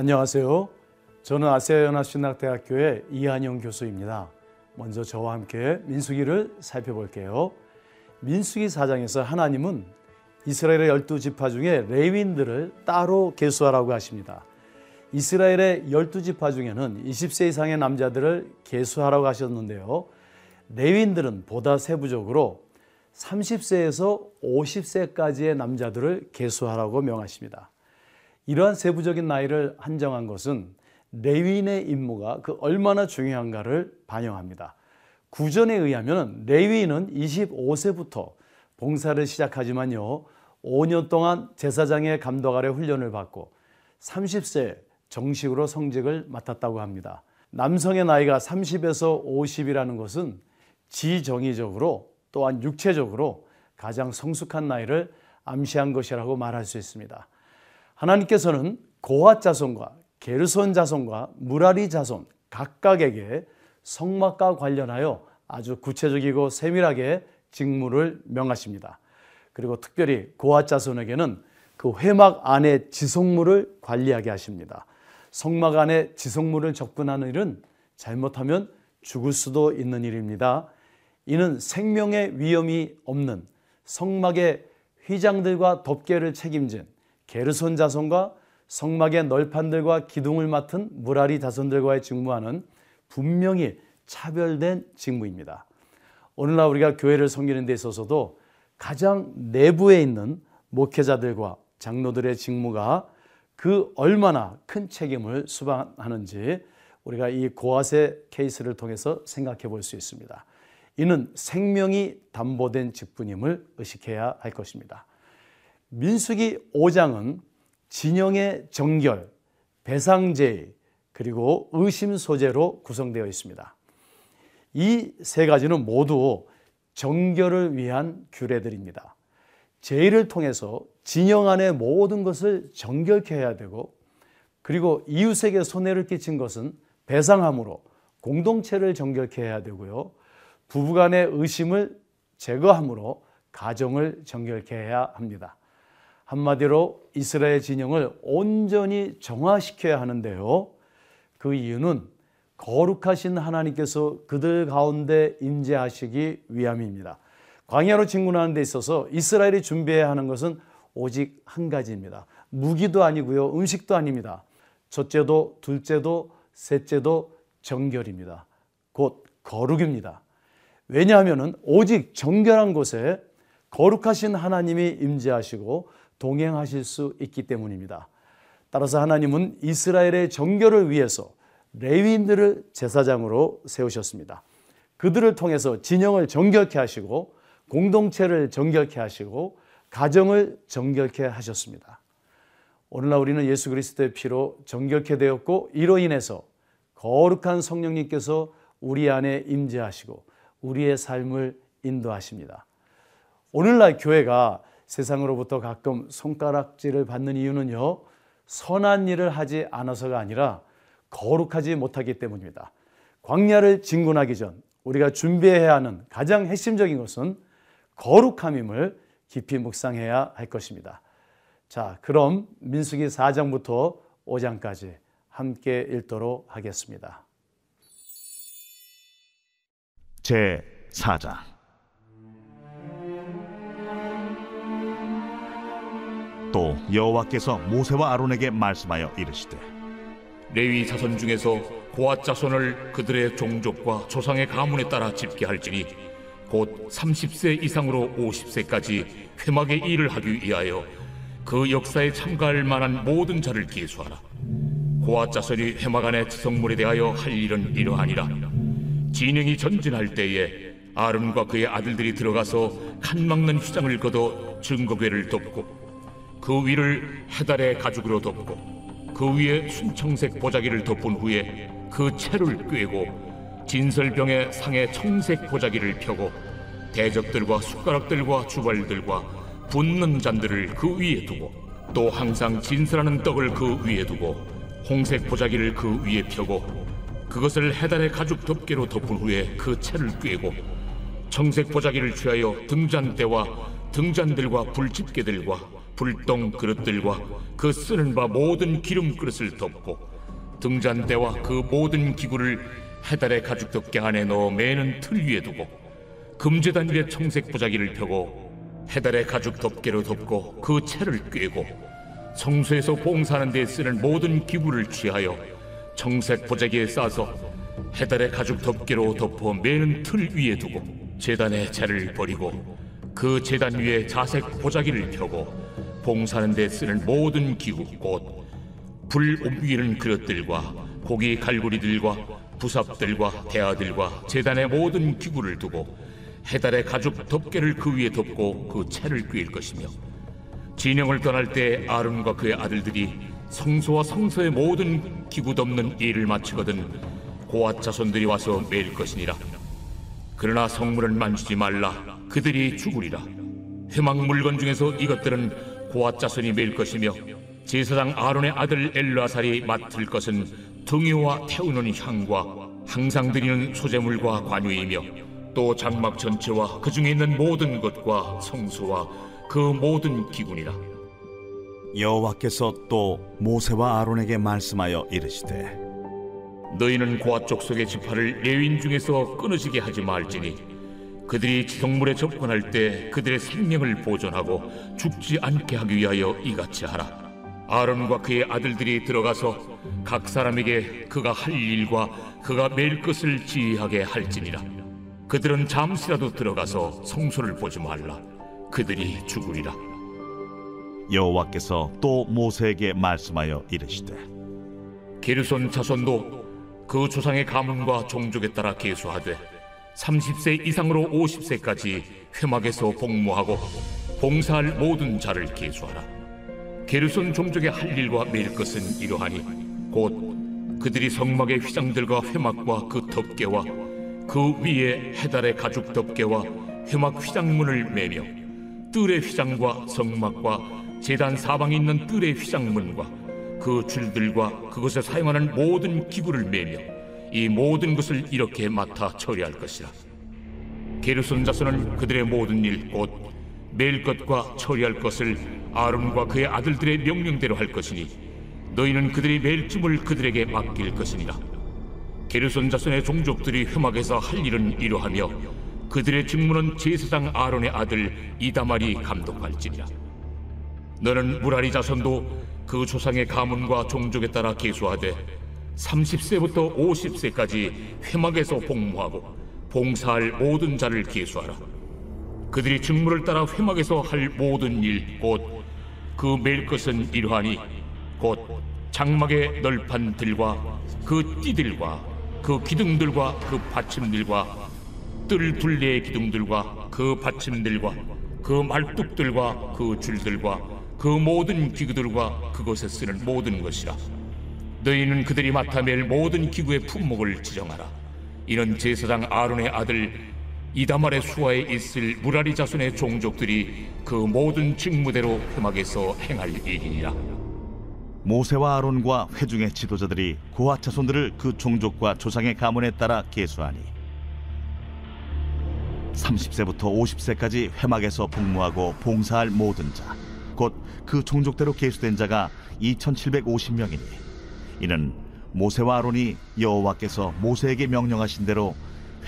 안녕하세요. 저는 아세아연합신학대학교의 이한영 교수입니다. 먼저 저와 함께 민수기를 살펴볼게요. 민수기 4장에서 하나님은 이스라엘의 열두 지파 중에 레윈들을 따로 계수하라고 하십니다. 이스라엘의 열두 지파 중에는 20세 이상의 남자들을 계수하라고 하셨는데요. 레윈들은 보다 세부적으로 30세에서 50세까지의 남자들을 계수하라고 명하십니다. 이러한 세부적인 나이를 한정한 것은 레윈의 임무가 그 얼마나 중요한가를 반영합니다. 구전에 의하면 레위인은 25세부터 봉사를 시작하지만요. 5년 동안 제사장의 감독 아래 훈련을 받고 30세 정식으로 성직을 맡았다고 합니다. 남성의 나이가 30에서 50이라는 것은 지정의적으로 또한 육체적으로 가장 성숙한 나이를 암시한 것이라고 말할 수 있습니다. 하나님께서는 고핫 자손과 게르손 자손과 무라리 자손 각각에게 성막과 관련하여 아주 구체적이고 세밀하게 직무를 명하십니다. 그리고 특별히 고핫 자손에게는 그 회막 안에 지성물을 관리하게 하십니다. 성막 안에 지성물을 접근하는 일은 잘못하면 죽을 수도 있는 일입니다. 이는 생명의 위험이 없는 성막의 휘장들과 덮개를 책임진 게르손 자손과 성막의 널판들과 기둥을 맡은 무라리 자손들과의 직무하는 분명히 차별된 직무입니다. 오늘날 우리가 교회를 섬기는 데 있어서도 가장 내부에 있는 목회자들과 장로들의 직무가 그 얼마나 큰 책임을 수반하는지 우리가 이 고아세 케이스를 통해서 생각해 볼 수 있습니다. 이는 생명이 담보된 직분임을 의식해야 할 것입니다. 민수기 5장은 진영의 정결, 배상제, 그리고 의심 소재로 구성되어 있습니다. 이 세 가지는 모두 정결을 위한 규례들입니다. 제의를 통해서 진영 안의 모든 것을 정결케 해야 되고 그리고 이웃에게 손해를 끼친 것은 배상함으로 공동체를 정결케 해야 되고요. 부부간의 의심을 제거함으로 가정을 정결케 해야 합니다. 한마디로 이스라엘 진영을 온전히 정화시켜야 하는데요. 그 이유는 거룩하신 하나님께서 그들 가운데 임재하시기 위함입니다. 광야로 진군하는 데 있어서 이스라엘이 준비해야 하는 것은 오직 한 가지입니다. 무기도 아니고요. 음식도 아닙니다. 첫째도 둘째도 셋째도 정결입니다. 곧 거룩입니다. 왜냐하면 오직 정결한 곳에 거룩하신 하나님이 임재하시고 동행하실 수 있기 때문입니다. 따라서 하나님은 이스라엘의 정결을 위해서 레위인들을 제사장으로 세우셨습니다. 그들을 통해서 진영을 정결케 하시고 공동체를 정결케 하시고 가정을 정결케 하셨습니다. 오늘날 우리는 예수 그리스도의 피로 정결케 되었고 이로 인해서 거룩한 성령님께서 우리 안에 임재하시고 우리의 삶을 인도하십니다. 오늘날 교회가 세상으로부터 가끔 손가락질을 받는 이유는요. 선한 일을 하지 않아서가 아니라 거룩하지 못하기 때문입니다. 광야를 진군하기 전 우리가 준비해야 하는 가장 핵심적인 것은 거룩함임을 깊이 묵상해야 할 것입니다. 자, 그럼 민수기 4장부터 5장까지 함께 읽도록 하겠습니다. 제 4장 또 여호와께서 모세와 아론에게 말씀하여 이르시되 레위 자손 중에서 고앗 자손을 그들의 종족과 조상의 가문에 따라 집계할지니 곧 30세 이상으로 50세까지 회막의 일을 하기 위하여 그 역사에 참가할 만한 모든 자를 기수하라. 고앗 자손이 회막 안의 지성물에 대하여 할 일은 이러하니라. 진영이 전진할 때에 아름과 그의 아들들이 들어가서 칸 막는 휘장을 걷어 증거궤를 덮고 그 위를 해달의 가죽으로 덮고 그 위에 순청색 보자기를 덮은 후에 그 채를 꿰고 진설병의 상에 청색 보자기를 펴고 대적들과 숟가락들과 주발들과 붓는 잔들을 그 위에 두고 또 항상 진설하는 떡을 그 위에 두고 홍색 보자기를 그 위에 펴고 그것을 해달의 가죽 덮개로 덮은 후에 그 채를 꿰고 청색 보자기를 취하여 등잔대와 등잔들과 불집게들과 불똥 그릇들과 그 쓰는 바 모든 기름 그릇을 덮고 등잔대와 그 모든 기구를 해달의 가죽 덮개 안에 넣어 매는 틀 위에 두고 금제단 위에 청색 보자기를 펴고 해달의 가죽 덮개로 덮고 그 채를 꿰고 성소에서 봉사하는 데 쓰는 모든 기구를 취하여 청색 보자기에 싸서 해달의 가죽 덮개로 덮어 매는 틀 위에 두고 제단의 채를 버리고 그 제단 위에 자색 보자기를 펴고 봉사하는 데 쓰는 모든 기구 곧 불 옮기는 그릇들과 고기 갈고리들과 부삽들과 대야들과 제단의 모든 기구를 두고 해달의 가죽 덮개를 그 위에 덮고 그 채를 꿰일 것이며 진영을 떠날 때 아론과 그의 아들들이 성소와 성소의 모든 기구 덮는 일을 마치거든 고앗 자손들이 와서 매일 것이니라. 그러나 성물은 만지지 말라. 그들이 죽으리라. 회막 물건 중에서 이것들은 고앗 자손이 매일 것이며 제사장 아론의 아들 엘르아살이 맡을 것은 등유와 태우는 향과 항상 드리는 소재물과 관유이며 또 장막 전체와 그 중에 있는 모든 것과 성소와 그 모든 기군이라. 여호와께서 또 모세와 아론에게 말씀하여 이르시되 너희는 고아 족속의 지파를 레윈 중에서 끊어지게 하지 말지니 그들이 성물에 접근할 때 그들의 생명을 보존하고 죽지 않게 하기 위하여 이같이 하라. 아론과 그의 아들들이 들어가서 각 사람에게 그가 할 일과 그가 맬 것을 지휘하게 할지니라. 그들은 잠시라도 들어가서 성소를 보지 말라. 그들이 죽으리라. 여호와께서 또 모세에게 말씀하여 이르시되 게르손 자손도 그 조상의 가문과 종족에 따라 계수하되 30세 이상으로 50세까지 회막에서 복무하고 봉사할 모든 자를 계수하라. 게르손 종족의 할 일과 매일 것은 이러하니 곧 그들이 성막의 휘장들과 회막과 그 덮개와 그 위에 해달의 가죽 덮개와 회막 휘장문을 매며 뜰의 휘장과 성막과 제단 사방에 있는 뜰의 휘장문과 그 줄들과 그것에 사용하는 모든 기구를 매며 이 모든 것을 이렇게 맡아 처리할 것이라. 게르손 자손은 그들의 모든 일 곧 매일 것과 처리할 것을 아론과 그의 아들들의 명령대로 할 것이니 너희는 그들이 매일 쯤을 그들에게 맡길 것이니라. 게르손 자손의 종족들이 회막에서 할 일은 이러하며 그들의 직무는 제사장 아론의 아들 이다말이 감독할지니라. 너는 무라리 자손도 그 조상의 가문과 종족에 따라 계수하되 30세부터 50세까지 회막에서 복무하고 봉사할 모든 자를 계수하라. 그들이 직무를 따라 회막에서 할 모든 일, 곧그 매일 것은 이러하니 곧 장막의 널판들과 그 띠들과 그 기둥들과 그 받침들과 뜰 둘레의 기둥들과 그 받침들과 그 말뚝들과 그 줄들과 그 모든 기구들과 그것에 쓰는 모든 것이라. 너희는 그들이 맡아맬 모든 기구의 품목을 지정하라. 이는 제사장 아론의 아들 이다말의 수하에 있을 무라리 자손의 종족들이 그 모든 직무대로 회막에서 행할 일이니라. 모세와 아론과 회중의 지도자들이 고핫 자손들을 그 종족과 조상의 가문에 따라 계수하니 30세부터 50세까지 회막에서 복무하고 봉사할 모든 자, 곧 그 종족대로 계수된 자가 2,750명이니 이는 모세와 아론이 여호와께서 모세에게 명령하신 대로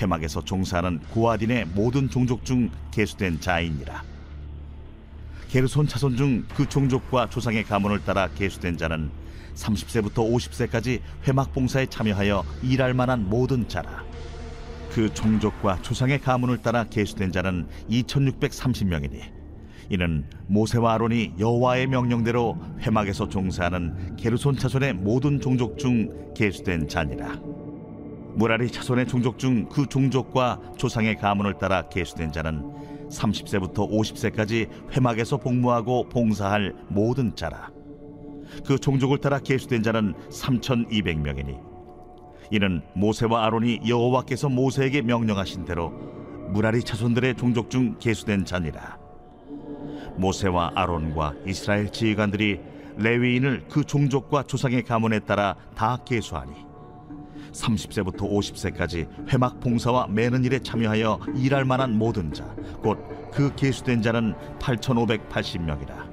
회막에서 종사하는 고아딘의 모든 종족 중 계수된 자이니라. 게르손 자손 중 그 종족과 조상의 가문을 따라 계수된 자는 30세부터 50세까지 회막 봉사에 참여하여 일할 만한 모든 자라. 그 종족과 조상의 가문을 따라 계수된 자는 2,630명이니 이는 모세와 아론이 여호와의 명령대로 회막에서 종사하는 게르손 자손의 모든 종족 중 계수된 자니라. 무라리 자손의 종족 중 그 종족과 조상의 가문을 따라 계수된 자는 30세부터 50세까지 회막에서 복무하고 봉사할 모든 자라. 그 종족을 따라 계수된 자는 3,200명이니 이는 모세와 아론이 여호와께서 모세에게 명령하신 대로 무라리 자손들의 종족 중 계수된 자니라. 모세와 아론과 이스라엘 지휘관들이 레위인을 그 종족과 조상의 가문에 따라 다 계수하니 30세부터 50세까지 회막 봉사와 매는 일에 참여하여 일할 만한 모든 자, 곧 그 계수된 자는 8,580명이라.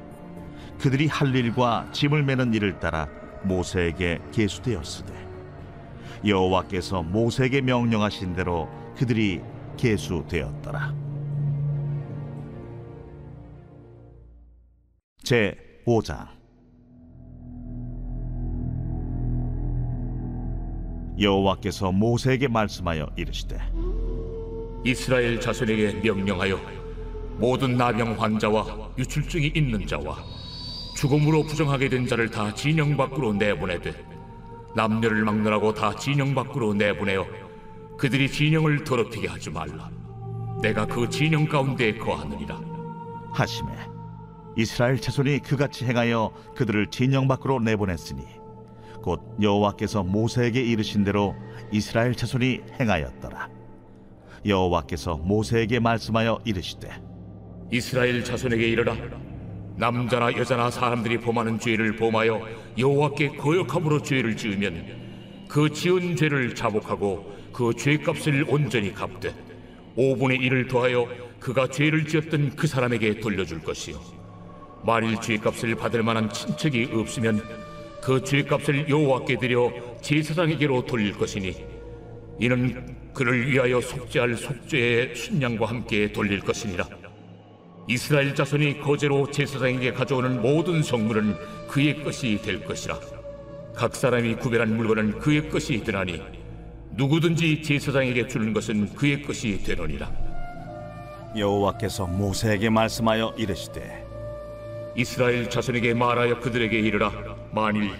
그들이 할 일과 짐을 매는 일을 따라 모세에게 계수되었으되 여호와께서 모세에게 명령하신 대로 그들이 계수되었더라. 제 5장 여호와께서 모세에게 말씀하여 이르시되 이스라엘 자손에게 명령하여 모든 나병 환자와 유출증이 있는 자와 죽음으로 부정하게 된 자를 다 진영 밖으로 내보내되 남녀를 막론하고 다 진영 밖으로 내보내어 그들이 진영을 더럽히게 하지 말라. 내가 그 진영 가운데 거하느니라. 하심에 이스라엘 자손이 그같이 행하여 그들을 진영 밖으로 내보냈으니 곧 여호와께서 모세에게 이르신 대로 이스라엘 자손이 행하였더라. 여호와께서 모세에게 말씀하여 이르시되 이스라엘 자손에게 이르라. 남자나 여자나 사람들이 범하는 죄를 범하여 여호와께 거역함으로 죄를 지으면 그 지은 죄를 자복하고 그 죄값을 온전히 갚되 5분의 1을 더하여 그가 죄를 지었던 그 사람에게 돌려줄 것이요 만일 죄값을 받을 만한 친척이 없으면 그 죄값을 여호와께 드려 제사장에게로 돌릴 것이니 이는 그를 위하여 속죄할 속죄의 순양과 함께 돌릴 것이니라 이스라엘 자손이 거제로 제사장에게 가져오는 모든 성물은 그의 것이 될 것이라. 각 사람이 구별한 물건은 그의 것이 되나니 누구든지 제사장에게 주는 것은 그의 것이 되느니라. 여호와께서 모세에게 말씀하여 이르시되 이스라엘 자손에게 말하여 그들에게 이르라. 만일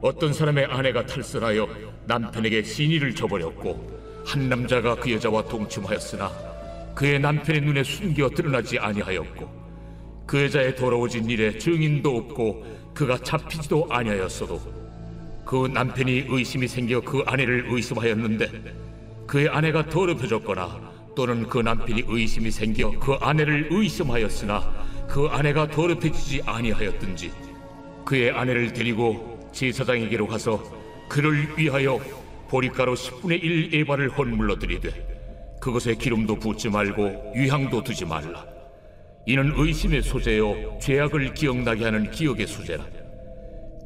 어떤 사람의 아내가 탈선하여 남편에게 신의를 저버렸고 한 남자가 그 여자와 동침하였으나 그의 남편의 눈에 숨겨 드러나지 아니하였고 그 여자의 더러워진 일에 증인도 없고 그가 잡히지도 아니하였어도 그 남편이 의심이 생겨 그 아내를 의심하였는데 그의 아내가 더럽혀졌거나 또는 그 남편이 의심이 생겨 그 아내를 의심하였으나 그 아내가 더럽혀지지 아니하였든지 그의 아내를 데리고 제사장에게로 가서 그를 위하여 보리가루 10분의 1 에바를 헌물로 드리되 그것에 기름도 붓지 말고 유향도 두지 말라. 이는 의심의 소재요 죄악을 기억나게 하는 기억의 소재라.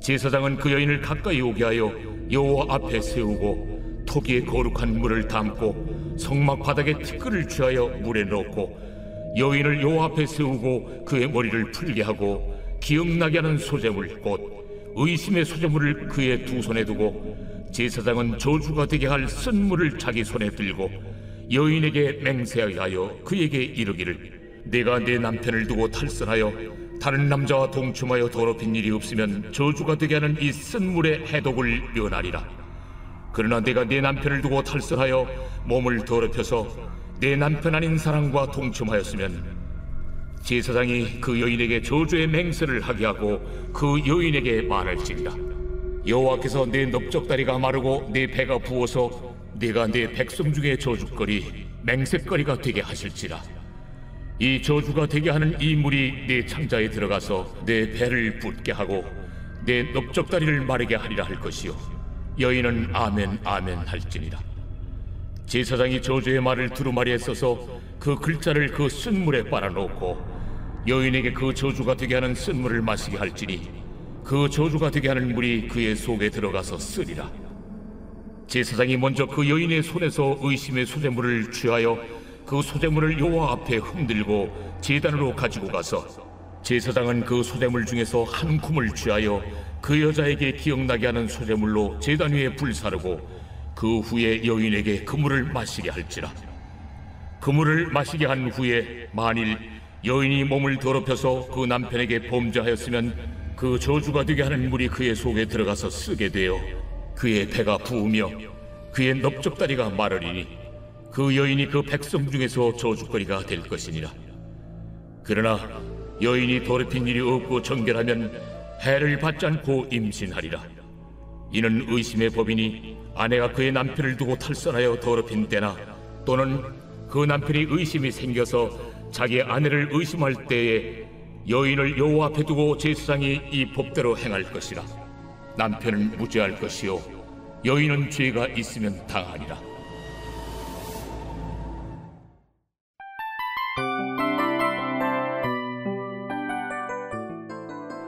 제사장은 그 여인을 가까이 오게 하여 여호와 앞에 세우고 토기에 거룩한 물을 담고 성막 바닥에 티끌을 취하여 물에 넣고 여인을 여호와 앞에 세우고 그의 머리를 풀게 하고 기억나게 하는 소재물 곧 의심의 소재물을 그의 두 손에 두고 제사장은 저주가 되게 할 쓴물을 자기 손에 들고 여인에게 맹세하여 그에게 이르기를 내가 내 남편을 두고 탈선하여 다른 남자와 동침하여 더럽힌 일이 없으면 저주가 되게 하는 이 쓴물의 해독을 면하리라. 그러나 내가 내 남편을 두고 탈선하여 몸을 더럽혀서 내 남편 아닌 사람과 동침하였으면 제사장이 그 여인에게 저주의 맹세를 하게 하고 그 여인에게 말할지니라 여호와께서 내 넓적다리가 마르고 내 배가 부어서 네가 네 백성 중에 저주거리 맹세거리가 되게 하실지라. 이 저주가 되게 하는 이 물이 네 창자에 들어가서 내 배를 붓게 하고 내 넓적다리를 마르게 하리라 할 것이요. 여인은 아멘 아멘 할지니라 제사장이 저주의 말을 두루마리에 써서 그 글자를 그 쓴물에 빨아놓고 여인에게 그 저주가 되게 하는 쓴물을 마시게 할지니 그 저주가 되게 하는 물이 그의 속에 들어가서 쓰리라. 제사장이 먼저 그 여인의 손에서 의심의 소재물을 취하여 그 소재물을 여호와 앞에 흔들고 제단으로 가지고 가서 제사장은 그 소재물 중에서 한 쿰을 취하여 그 여자에게 기억나게 하는 소재물로 제단 위에 불사르고 그 후에 여인에게 그 물을 마시게 할지라. 그 물을 마시게 한 후에 만일 여인이 몸을 더럽혀서 그 남편에게 범죄하였으면 그 저주가 되게 하는 물이 그의 속에 들어가서 쓰게 되어 그의 배가 부으며 그의 넓적다리가 마르리니 그 여인이 그 백성 중에서 저주거리가 될 것이니라. 그러나 여인이 더럽힌 일이 없고 정결하면 해를 받지 않고 임신하리라 이는 의심의 법이니 아내가 그의 남편을 두고 탈선하여 더럽힌 때나 또는 그 남편이 의심이 생겨서 자기 아내를 의심할 때에 여인을 여호와 앞에 두고 제사장이 이 법대로 행할 것이라. 남편은 무죄할 것이요 여인은 죄가 있으면 당하리라.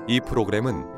이 프로그램은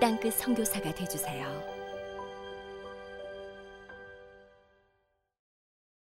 땅끝 선교사가 되주세요.